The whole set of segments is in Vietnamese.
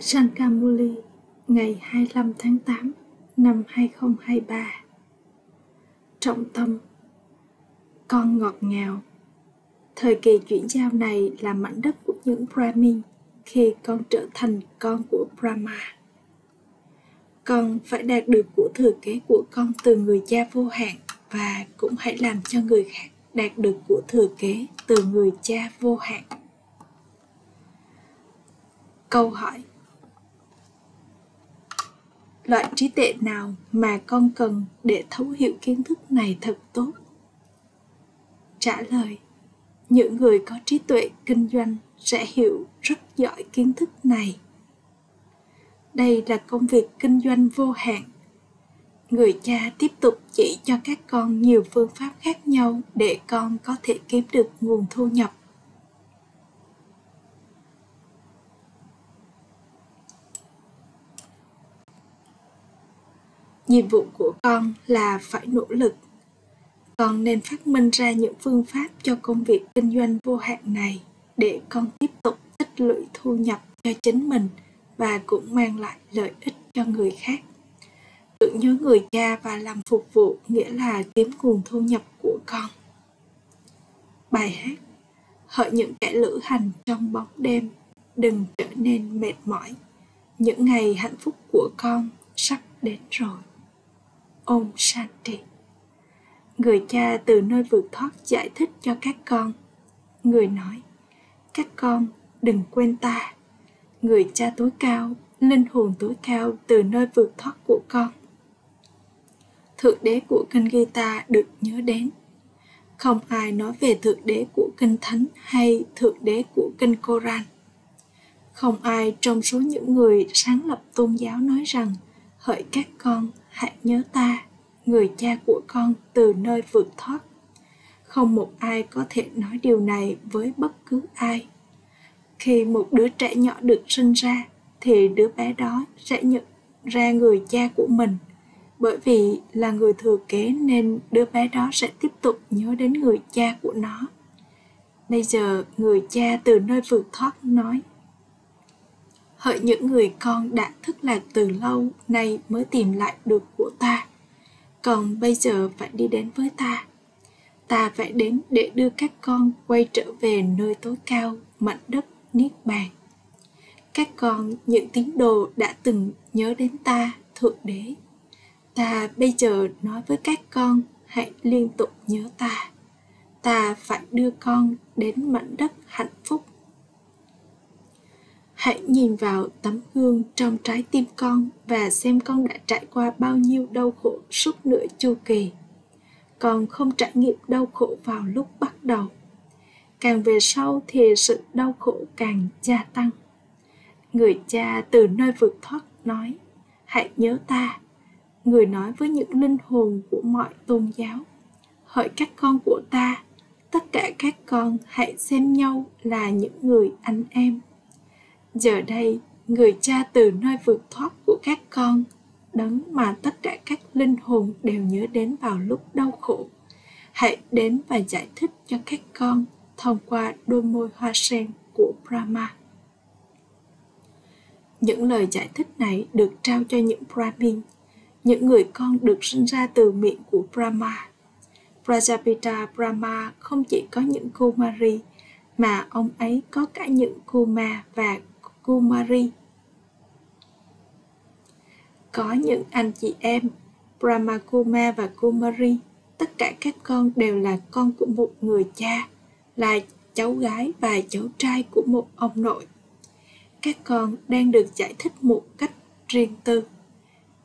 Sankamuli ngày 25 tháng 8 năm 2023 Trọng tâm, Con ngọt ngào Thời kỳ chuyển giao này là mảnh đất của những Brahmin khi con trở thành con của Brahma. Con phải đạt được của thừa kế của con từ người cha vô hạn và cũng hãy làm cho người khác đạt được của thừa kế từ người cha vô hạn. Câu hỏi loại trí tuệ nào mà con cần để thấu hiểu kiến thức này thật tốt? Trả lời, những người có trí tuệ kinh doanh sẽ hiểu rất giỏi kiến thức này. Đây là công việc kinh doanh vô hạn. Người cha tiếp tục chỉ cho các con nhiều phương pháp khác nhau để con có thể kiếm được nguồn thu nhập nhiệm vụ của con là phải nỗ lực. Con nên phát minh ra những phương pháp cho công việc kinh doanh vô hạn này để con tiếp tục tích lũy thu nhập cho chính mình và cũng mang lại lợi ích cho người khác. Tưởng nhớ người cha và làm phục vụ nghĩa là kiếm nguồn thu nhập của con. Bài hát, hỡi những kẻ lữ hành trong bóng đêm, đừng trở nên mệt mỏi. Những ngày hạnh phúc của con sắp đến rồi. Om Shanti. Người cha từ nơi vượt thoát giải thích cho các con. Người nói, các con đừng quên ta. Người cha tối cao, linh hồn tối cao từ nơi vượt thoát của con. Thượng đế của kinh Gita được nhớ đến. Không ai nói về thượng đế của kinh Thánh hay thượng đế của kinh Koran. Không ai trong số những người sáng lập tôn giáo nói rằng hỡi các con hãy nhớ ta, người cha của con từ nơi vượt thoát. Không một ai có thể nói điều này với bất cứ ai. Khi một đứa trẻ nhỏ được sinh ra, thì đứa bé đó sẽ nhận ra người cha của mình. Bởi vì là người thừa kế nên đứa bé đó sẽ tiếp tục nhớ đến người cha của nó. Bây giờ, người cha từ nơi vượt thoát nói hỡi những người con đã thức lạc từ lâu, nay mới tìm lại được của ta. Còn bây giờ phải đi đến với ta. Ta phải đến để đưa các con quay trở về nơi tối cao, mảnh đất niết bàn. Các con những tín đồ đã từng nhớ đến ta, thượng đế. Ta bây giờ nói với các con, hãy liên tục nhớ ta. Ta phải đưa con đến mảnh đất hạnh phúc hãy nhìn vào tấm gương trong trái tim con và xem con đã trải qua bao nhiêu đau khổ suốt nửa chu kỳ. Con không trải nghiệm đau khổ vào lúc bắt đầu. Càng về sau thì sự đau khổ càng gia tăng. Người cha từ nơi vượt thoát nói, hãy nhớ ta. Người nói với những linh hồn của mọi tôn giáo, hỡi các con của ta, tất cả các con hãy xem nhau là những người anh em giờ đây, người cha từ nơi vượt thoát của các con, đấng mà tất cả các linh hồn đều nhớ đến vào lúc đau khổ. Hãy đến và giải thích cho các con thông qua đôi môi hoa sen của brahma. Những lời giải thích này được trao cho những brahmin, những người con được sinh ra từ miệng của brahma. Prajapita brahma không chỉ có những kumari, mà ông ấy có cả những kuma và Kumari. Có những anh chị em, Brahmakuma và Kumari, tất cả các con đều là con của một người cha, là cháu gái và cháu trai của một ông nội. Các con đang được giải thích một cách riêng tư.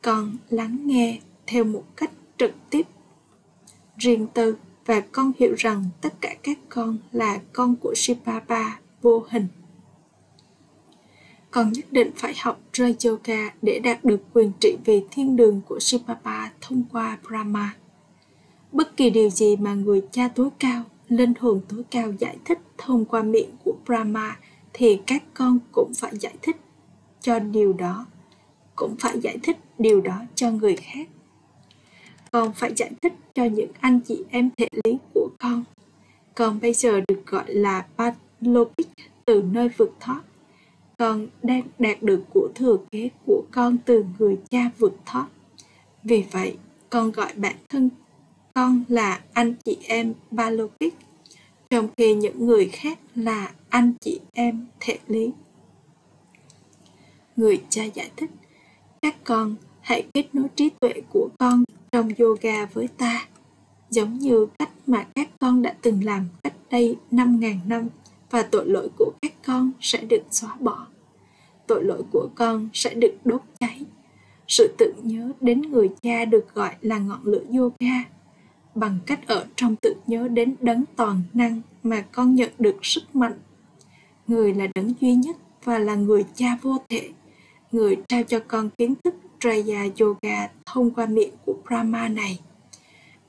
Con lắng nghe theo một cách trực tiếp, riêng tư và con hiểu rằng tất cả các con là con của Shipapa vô hình còn nhất định phải học Raja để đạt được quyền trị về thiên đường của Sipapa thông qua Brahma. Bất kỳ điều gì mà người cha tối cao, linh hồn tối cao giải thích thông qua miệng của Brahma thì các con cũng phải giải thích cho điều đó, cũng phải giải thích điều đó cho người khác. Con phải giải thích cho những anh chị em thể lý của con. Còn bây giờ được gọi là Patlopic từ nơi vượt thoát con đang đạt được của thừa kế của con từ người cha vượt thoát. Vì vậy, con gọi bản thân con là anh chị em Balokic, trong khi những người khác là anh chị em thể lý. Người cha giải thích, các con hãy kết nối trí tuệ của con trong yoga với ta, giống như cách mà các con đã từng làm cách đây 5.000 năm và tội lỗi của các con sẽ được xóa bỏ. Tội lỗi của con sẽ được đốt cháy. Sự tự nhớ đến người cha được gọi là ngọn lửa yoga bằng cách ở trong tự nhớ đến đấng toàn năng mà con nhận được sức mạnh. Người là đấng duy nhất và là người cha vô thể, người trao cho con kiến thức Traya Yoga thông qua miệng của Brahma này.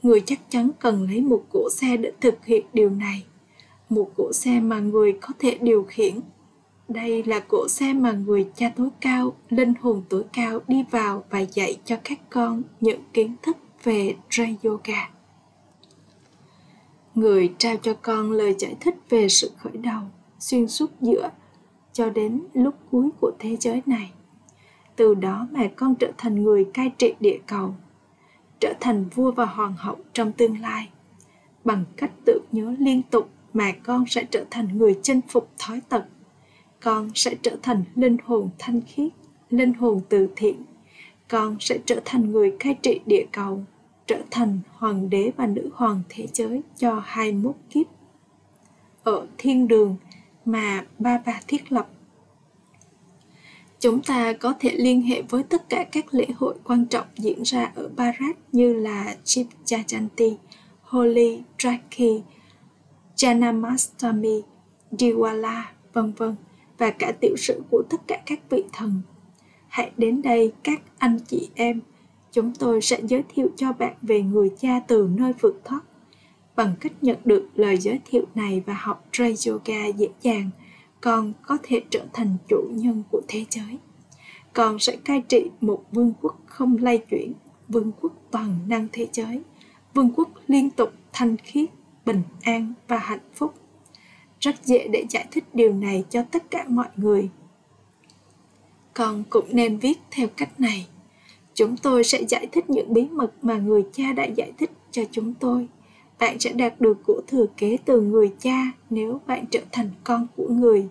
Người chắc chắn cần lấy một cỗ xe để thực hiện điều này. Một cỗ xe mà người có thể điều khiển. Đây là cỗ xe mà người cha tối cao, linh hồn tối cao đi vào và dạy cho các con những kiến thức về Ray Yoga. Người trao cho con lời giải thích về sự khởi đầu, xuyên suốt giữa cho đến lúc cuối của thế giới này từ đó mà con trở thành người cai trị địa cầu trở thành vua và hoàng hậu trong tương lai bằng cách tự nhớ liên tục mà con sẽ trở thành người chinh phục thói tật con sẽ trở thành linh hồn thanh khiết linh hồn từ thiện. Con sẽ trở thành người cai trị địa cầu trở thành hoàng đế và nữ hoàng thế giới cho 21 kiếp. Ở thiên đường mà ba ba thiết lập Chúng ta có thể liên hệ với tất cả các lễ hội quan trọng diễn ra ở Bharat như là Chip Jayanti, Holi, Rakhi, Janamastami, Diwala, vân vân và cả tiểu sử của tất cả các vị thần. Hãy đến đây các anh chị em, chúng tôi sẽ giới thiệu cho bạn về người cha từ nơi vượt thoát. Bằng cách nhận được lời giới thiệu này và học Ray Yoga dễ dàng, con có thể trở thành chủ nhân của thế giới con sẽ cai trị một vương quốc không lay chuyển vương quốc toàn năng thế giới vương quốc liên tục thanh khiết bình an và hạnh phúc rất dễ để giải thích điều này cho tất cả mọi người. Con cũng nên viết theo cách này. Chúng tôi sẽ giải thích những bí mật mà người cha đã giải thích cho chúng tôi. Bạn sẽ đạt được của thừa kế từ người cha nếu bạn trở thành con của người.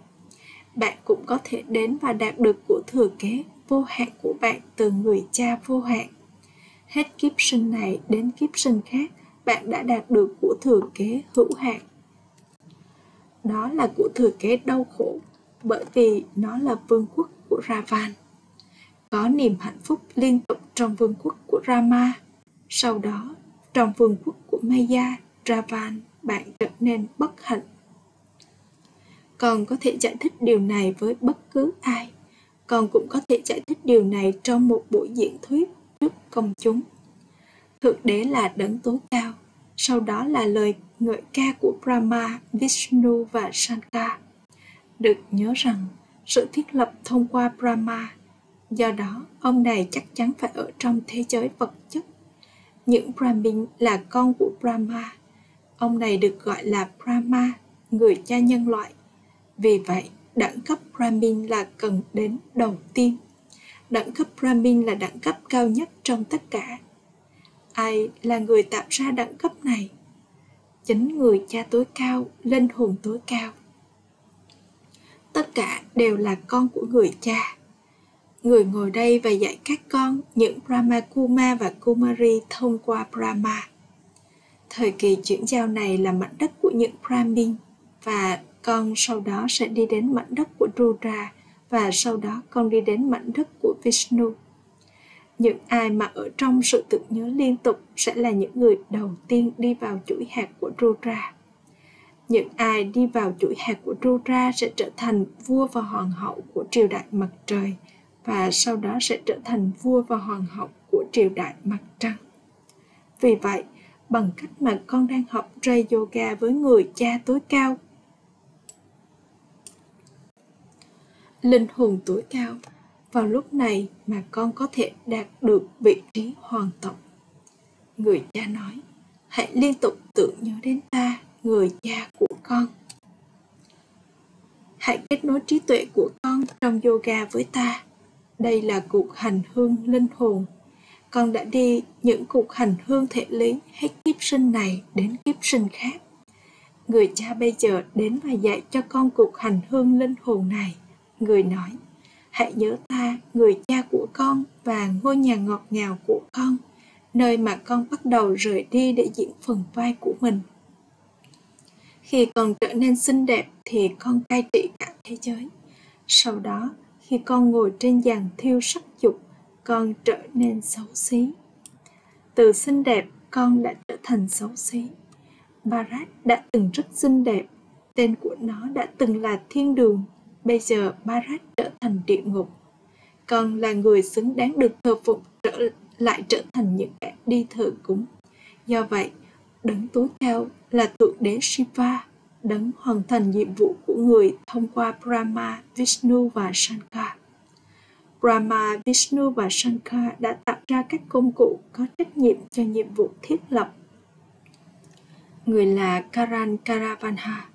Bạn cũng có thể đến và đạt được của thừa kế vô hạn của bạn từ người cha vô hạn. Hết kiếp sinh này đến kiếp sinh khác, bạn đã đạt được của thừa kế hữu hạn đó là của thừa kế đau khổ, bởi vì nó là vương quốc của ravan. Có niềm hạnh phúc liên tục trong vương quốc của rama. Sau đó, trong vương quốc của maya, ravan, bạn trở nên bất hạnh. Còn có thể giải thích điều này với bất cứ ai. Con cũng có thể giải thích điều này trong một buổi diễn thuyết trước công chúng. Thượng đế là đấng tối cao sau đó là lời ngợi ca của brahma vishnu và shankar được nhớ rằng sự thiết lập thông qua brahma do đó ông này chắc chắn phải ở trong thế giới vật chất những brahmin là con của brahma ông này được gọi là brahma người cha nhân loại vì vậy, đẳng cấp Brahmin là cần đến đầu tiên. Đẳng cấp Brahmin là đẳng cấp cao nhất trong tất cả. Ai là người tạo ra đẳng cấp này? Chính người cha tối cao, linh hồn tối cao. Tất cả đều là con của người cha. Người ngồi đây và dạy các con những Brahma Kuma và Kumari thông qua Brahma. Thời kỳ chuyển giao này là mảnh đất của những Brahmin và con sau đó sẽ đi đến mảnh đất của Rudra và sau đó con đi đến mảnh đất của Vishnu. Những ai mà ở trong sự tự nhớ liên tục sẽ là những người đầu tiên đi vào chuỗi hạt của Rudra. Những ai đi vào chuỗi hạt của Rudra sẽ trở thành vua và hoàng hậu của triều đại mặt trời và sau đó sẽ trở thành vua và hoàng hậu của triều đại mặt trăng. Vì vậy, bằng cách mà con đang học Ray Yoga với người cha tối cao linh hồn tối cao vào lúc này mà con có thể đạt được vị trí hoàng tộc. Người cha nói, hãy liên tục tưởng nhớ đến ta, người cha của con. Hãy kết nối trí tuệ của con con trong yoga với ta. Đây là cuộc hành hương linh hồn. Con đã đi những cuộc hành hương thể lý hết kiếp sinh này đến kiếp sinh khác. Người cha bây giờ đến và dạy cho con cuộc hành hương linh hồn này. Người nói hãy nhớ ta, người cha của con và ngôi nhà ngọt ngào của con, nơi mà con bắt đầu rời đi để diễn phần vai của mình. Khi con trở nên xinh đẹp thì con cai trị cả thế giới. Sau đó, khi con ngồi trên giàn thiêu sắc dục, con trở nên xấu xí. Từ xinh đẹp, con đã trở thành xấu xí. Barat đã từng rất xinh đẹp, tên của nó đã từng là thiên đường bây giờ barat trở thành địa ngục. Con là người xứng đáng được thờ phụng, trở lại trở thành những kẻ đi thờ cúng. Do vậy, đấng tối cao là thượng đế shiva, đấng hoàn thành nhiệm vụ của người thông qua brahma, vishnu và shankar. Brahma, vishnu và shankar đã tạo ra các công cụ có trách nhiệm cho nhiệm vụ thiết lập. Người là karan karavanha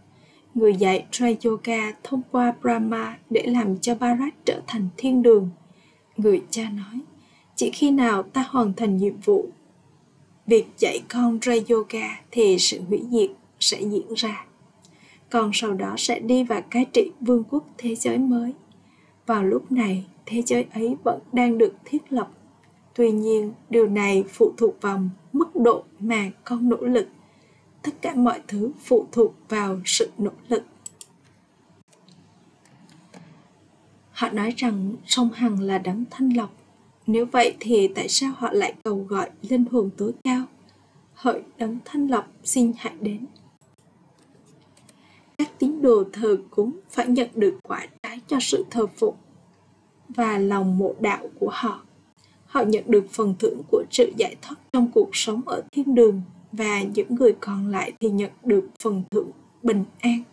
người dạy Traya Yoga thông qua Brahma để làm cho Bharat trở thành thiên đường. Người cha nói, chỉ khi nào ta hoàn thành nhiệm vụ, việc dạy con Traya Yoga thì sự hủy diệt sẽ diễn ra. Con sau đó sẽ đi vào cai trị vương quốc thế giới mới. Vào lúc này, thế giới ấy vẫn đang được thiết lập. Tuy nhiên, điều này phụ thuộc vào mức độ mà con nỗ lực tất cả mọi thứ phụ thuộc vào sự nỗ lực. Họ nói rằng sông hằng là đấng thanh lọc. Nếu vậy thì tại sao họ lại cầu gọi linh hồn tối cao? Hỡi đấng thanh lọc, xin hãy đến. Các tín đồ thờ cúng phải nhận được quả trái cho sự thờ phụng và lòng mộ đạo của họ. Họ nhận được phần thưởng của sự giải thoát trong cuộc sống ở thiên đường và những người còn lại thì nhận được phần thưởng bình an.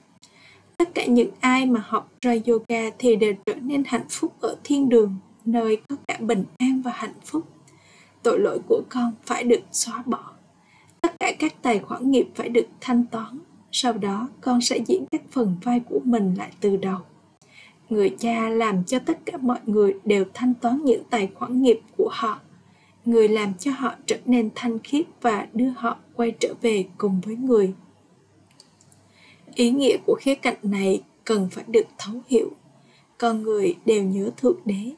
Tất cả những ai mà học ra yoga thì đều trở nên hạnh phúc ở thiên đường, nơi có cả bình an và hạnh phúc. Tội lỗi của con phải được xóa bỏ. Tất cả các tài khoản nghiệp phải được thanh toán. Sau đó, con sẽ diễn các phần vai của mình lại từ đầu. Người cha làm cho tất cả mọi người đều thanh toán những tài khoản nghiệp của họ người làm cho họ trở nên thanh khiết và đưa họ quay trở về cùng với người. Ý nghĩa của khía cạnh này cần phải được thấu hiểu. Con người đều nhớ thượng đế,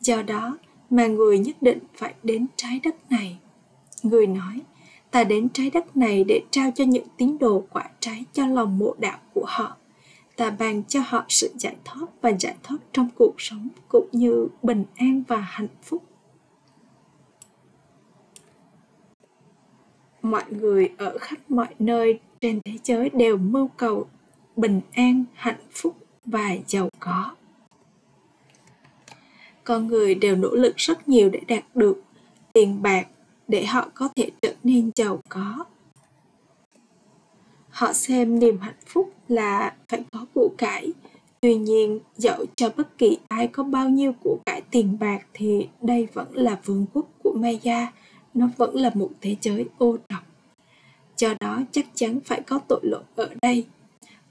do đó mà người nhất định phải đến trái đất này. Người nói, ta đến trái đất này để trao cho những tín đồ quả trái cho lòng mộ đạo của họ. Ta ban cho họ sự giải thoát và giải thoát trong cuộc sống cũng như bình an và hạnh phúc. Mọi người ở khắp mọi nơi trên thế giới đều mưu cầu bình an, hạnh phúc và giàu có. Con người đều nỗ lực rất nhiều để đạt được tiền bạc để họ có thể trở nên giàu có. Họ xem niềm hạnh phúc là phải có của cải. Tuy nhiên, dẫu cho bất kỳ ai có bao nhiêu của cải tiền bạc thì đây vẫn là vương quốc của maya nó vẫn là một thế giới ô độc. Do đó chắc chắn phải có tội lỗi ở đây.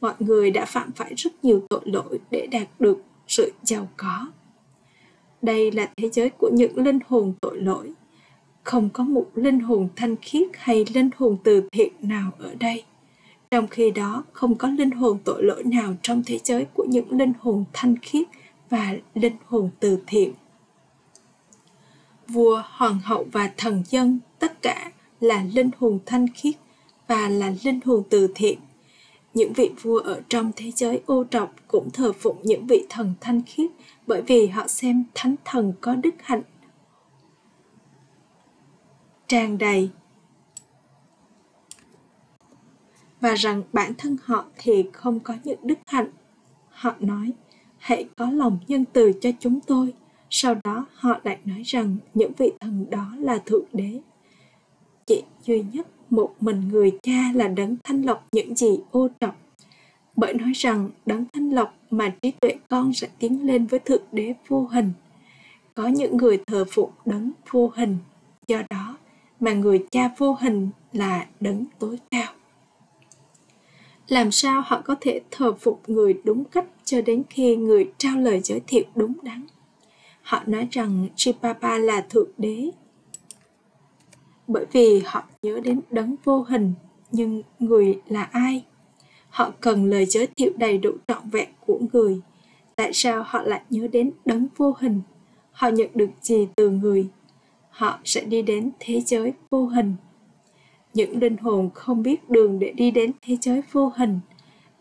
Mọi người đã phạm phải rất nhiều tội lỗi để đạt được sự giàu có. Đây là thế giới của những linh hồn tội lỗi. Không có một linh hồn thanh khiết hay linh hồn từ thiện nào ở đây. Trong khi đó, không có linh hồn tội lỗi nào trong thế giới của những linh hồn thanh khiết và linh hồn từ thiện vua, hoàng hậu và thần dân, tất cả là linh hồn thanh khiết và là linh hồn từ thiện. Những vị vua ở trong thế giới ô trọc cũng thờ phụng những vị thần thanh khiết bởi vì họ xem thánh thần có đức hạnh. Tràn đầy. Và rằng bản thân họ thì không có những đức hạnh. Họ nói, hãy có lòng nhân từ cho chúng tôi sau đó họ lại nói rằng những vị thần đó là thượng đế. Chỉ duy nhất một mình người cha là đấng thanh lọc những gì ô trọc bởi nói rằng đấng thanh lọc mà trí tuệ con sẽ tiến lên với thượng đế vô hình. Có những người thờ phụng đấng vô hình, do đó mà người cha vô hình là đấng tối cao. Làm sao họ có thể thờ phục người đúng cách cho đến khi người trao lời giới thiệu đúng đắn? Họ nói rằng Chipapa là thượng đế. Bởi vì họ nhớ đến đấng vô hình, nhưng người là ai? Họ cần lời giới thiệu đầy đủ trọn vẹn của người. Tại sao họ lại nhớ đến đấng vô hình? Họ nhận được gì từ người? Họ sẽ đi đến thế giới vô hình. Những linh hồn không biết đường để đi đến thế giới vô hình.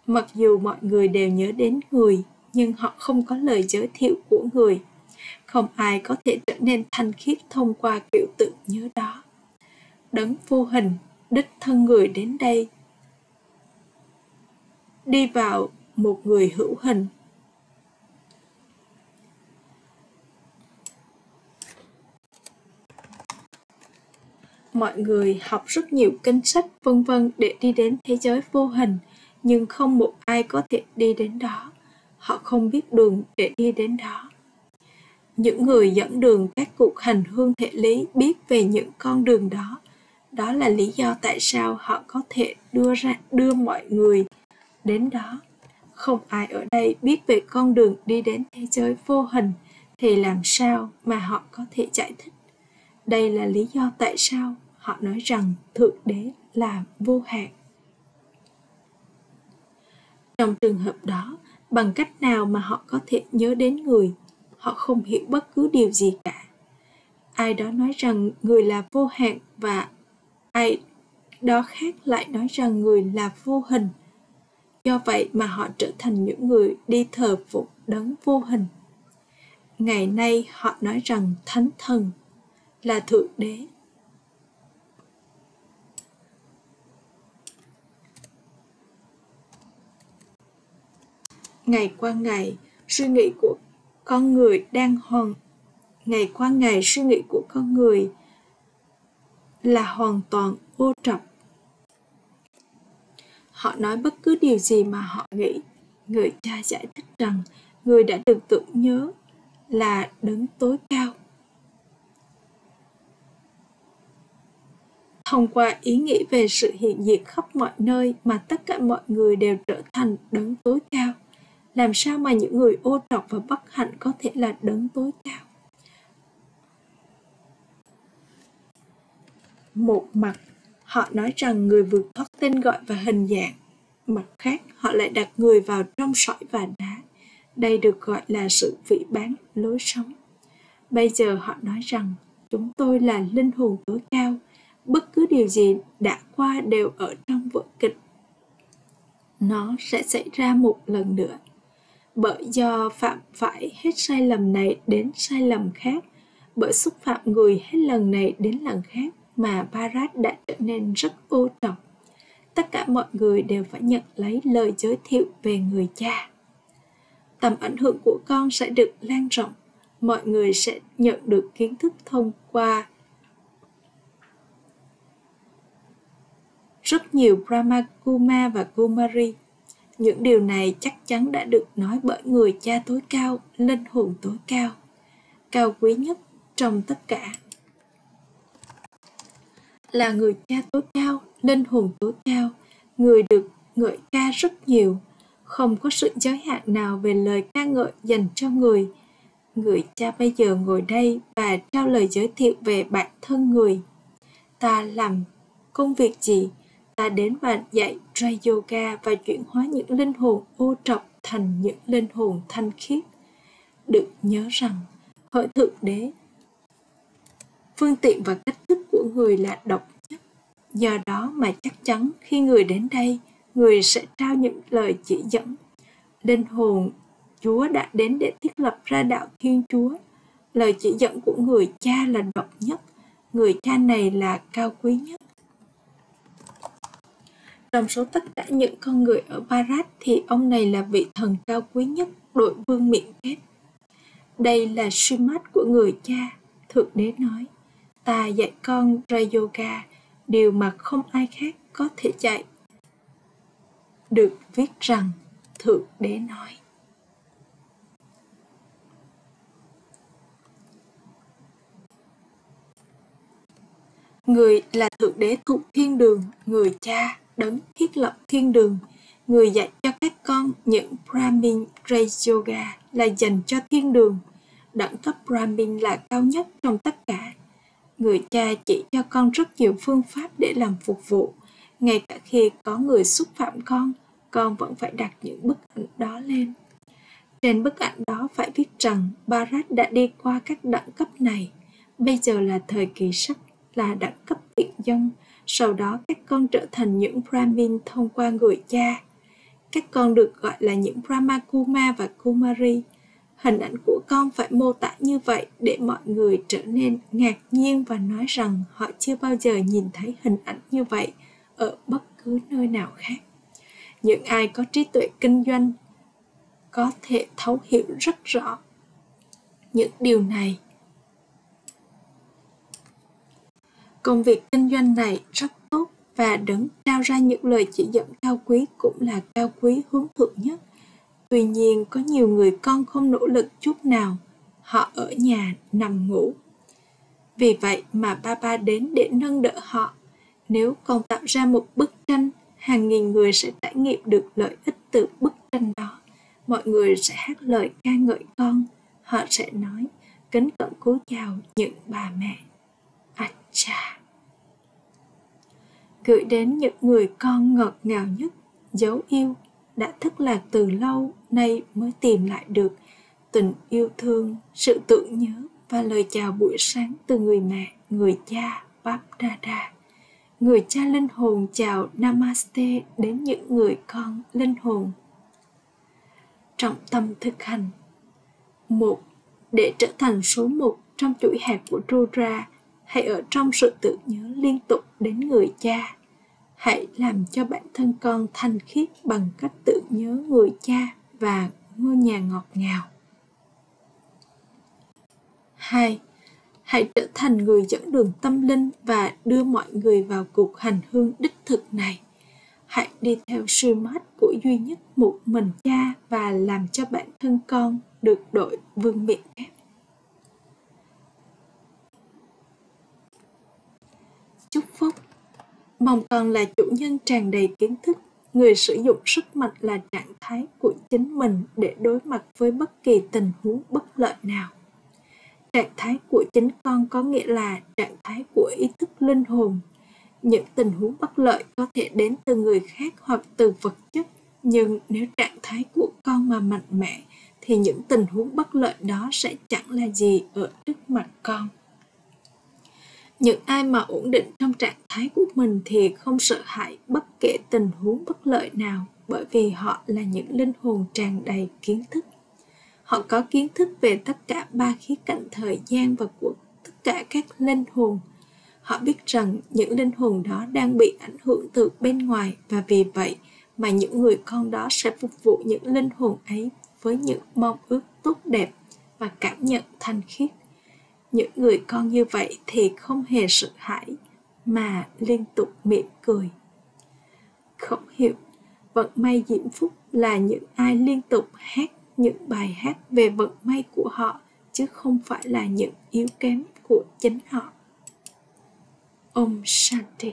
Mặc dù mọi người đều nhớ đến người, nhưng họ không có lời giới thiệu của người không ai có thể trở nên thanh khiết thông qua kiểu tự nhớ đó. Đấng vô hình, đích thân người đến đây. Đi vào một người hữu hình. Mọi người học rất nhiều kinh sách, vân vân để đi đến thế giới vô hình, nhưng không một ai có thể đi đến đó. Họ không biết đường để đi đến đó những người dẫn đường các cuộc hành hương thể lý biết về những con đường đó. Đó là lý do tại sao họ có thể đưa ra, đưa mọi người đến đó. Không ai ở đây biết về con đường đi đến thế giới vô hình, thì làm sao mà họ có thể giải thích? Đây là lý do tại sao họ nói rằng thượng đế là vô hạn. Trong trường hợp đó, bằng cách nào mà họ có thể nhớ đến người họ không hiểu bất cứ điều gì cả. Ai đó nói rằng người là vô hạn và ai đó khác lại nói rằng người là vô hình. Do vậy mà họ trở thành những người đi thờ phục đấng vô hình. Ngày nay họ nói rằng thánh thần là thượng đế. Ngày qua ngày, suy nghĩ của con người đang hoàn, ngày qua ngày suy nghĩ của con người là hoàn toàn vô trọc. Họ nói bất cứ điều gì mà họ nghĩ, người cha giải thích rằng người đã được tưởng nhớ là đứng tối cao. Thông qua ý nghĩ về sự hiện diện khắp mọi nơi mà tất cả mọi người đều trở thành đấng tối cao làm sao mà những người ô trọc và bất hạnh có thể là đấng tối cao? Một mặt, họ nói rằng người vượt thoát tên gọi và hình dạng. Mặt khác, họ lại đặt người vào trong sỏi và đá. Đây được gọi là sự vị bán, lối sống. Bây giờ họ nói rằng, chúng tôi là linh hồn tối cao. Bất cứ điều gì đã qua đều ở trong vở kịch. Nó sẽ xảy ra một lần nữa bởi do phạm phải hết sai lầm này đến sai lầm khác, bởi xúc phạm người hết lần này đến lần khác mà Barat đã trở nên rất ô trọng. Tất cả mọi người đều phải nhận lấy lời giới thiệu về người cha. Tầm ảnh hưởng của con sẽ được lan rộng. Mọi người sẽ nhận được kiến thức thông qua rất nhiều Brahma, Kuma và Kumari những điều này chắc chắn đã được nói bởi người cha tối cao, linh hồn tối cao, cao quý nhất trong tất cả. Là người cha tối cao, linh hồn tối cao, người được ngợi ca rất nhiều, không có sự giới hạn nào về lời ca ngợi dành cho người. Người cha bây giờ ngồi đây và trao lời giới thiệu về bản thân người. Ta làm công việc gì? Ta đến và dạy Ray Yoga và chuyển hóa những linh hồn ô trọc thành những linh hồn thanh khiết. Được nhớ rằng, hỡi Thượng Đế, phương tiện và cách thức của người là độc nhất. Do đó mà chắc chắn khi người đến đây, người sẽ trao những lời chỉ dẫn. Linh hồn Chúa đã đến để thiết lập ra đạo Thiên Chúa. Lời chỉ dẫn của người cha là độc nhất. Người cha này là cao quý nhất trong số tất cả những con người ở Barat thì ông này là vị thần cao quý nhất đội vương miệng kép. Đây là suy mát của người cha, Thượng Đế nói. Ta dạy con ra yoga, điều mà không ai khác có thể dạy. Được viết rằng, Thượng Đế nói. Người là Thượng Đế thuộc thiên đường, người cha đấng thiết lập thiên đường người dạy cho các con những Brahmin Ray Yoga là dành cho thiên đường. Đẳng cấp Brahmin là cao nhất trong tất cả. Người cha chỉ cho con rất nhiều phương pháp để làm phục vụ. Ngay cả khi có người xúc phạm con, con vẫn phải đặt những bức ảnh đó lên. Trên bức ảnh đó phải viết rằng Barat đã đi qua các đẳng cấp này. Bây giờ là thời kỳ sắc, là đẳng cấp tiện dân. Sau đó, các con trở thành những Brahmin thông qua người cha. Các con được gọi là những Brahma Kuma và Kumari. Hình ảnh của con phải mô tả như vậy để mọi người trở nên ngạc nhiên và nói rằng họ chưa bao giờ nhìn thấy hình ảnh như vậy ở bất cứ nơi nào khác. Những ai có trí tuệ kinh doanh có thể thấu hiểu rất rõ những điều này công việc kinh doanh này rất tốt và đấng trao ra những lời chỉ dẫn cao quý cũng là cao quý hướng thượng nhất. Tuy nhiên, có nhiều người con không nỗ lực chút nào, họ ở nhà nằm ngủ. Vì vậy mà ba ba đến để nâng đỡ họ. Nếu con tạo ra một bức tranh, hàng nghìn người sẽ trải nghiệm được lợi ích từ bức tranh đó. Mọi người sẽ hát lời ca ngợi con. Họ sẽ nói, kính cẩn cú chào những bà mẹ. Acha. Gửi đến những người con ngọt ngào nhất, dấu yêu, đã thất lạc từ lâu, nay mới tìm lại được tình yêu thương, sự tưởng nhớ và lời chào buổi sáng từ người mẹ, người cha, Báp Dada người cha linh hồn chào Namaste đến những người con linh hồn. Trọng tâm thực hành. Một, để trở thành số một trong chuỗi hạt của Rudra hãy ở trong sự tự nhớ liên tục đến người cha. Hãy làm cho bản thân con thanh khiết bằng cách tự nhớ người cha và ngôi nhà ngọt ngào. 2. Hãy trở thành người dẫn đường tâm linh và đưa mọi người vào cuộc hành hương đích thực này. Hãy đi theo sư mát của duy nhất một mình cha và làm cho bản thân con được đội vương miện kép chúc phúc. Mong con là chủ nhân tràn đầy kiến thức, người sử dụng sức mạnh là trạng thái của chính mình để đối mặt với bất kỳ tình huống bất lợi nào. Trạng thái của chính con có nghĩa là trạng thái của ý thức linh hồn. Những tình huống bất lợi có thể đến từ người khác hoặc từ vật chất, nhưng nếu trạng thái của con mà mạnh mẽ, thì những tình huống bất lợi đó sẽ chẳng là gì ở trước mặt con những ai mà ổn định trong trạng thái của mình thì không sợ hãi bất kể tình huống bất lợi nào, bởi vì họ là những linh hồn tràn đầy kiến thức. Họ có kiến thức về tất cả ba khía cạnh thời gian và của tất cả các linh hồn. Họ biết rằng những linh hồn đó đang bị ảnh hưởng từ bên ngoài và vì vậy mà những người con đó sẽ phục vụ những linh hồn ấy với những mong ước tốt đẹp và cảm nhận thanh khiết những người con như vậy thì không hề sợ hãi, mà liên tục mỉm cười. Không hiểu, vận may diễm phúc là những ai liên tục hát những bài hát về vận may của họ, chứ không phải là những yếu kém của chính họ. Om Shanti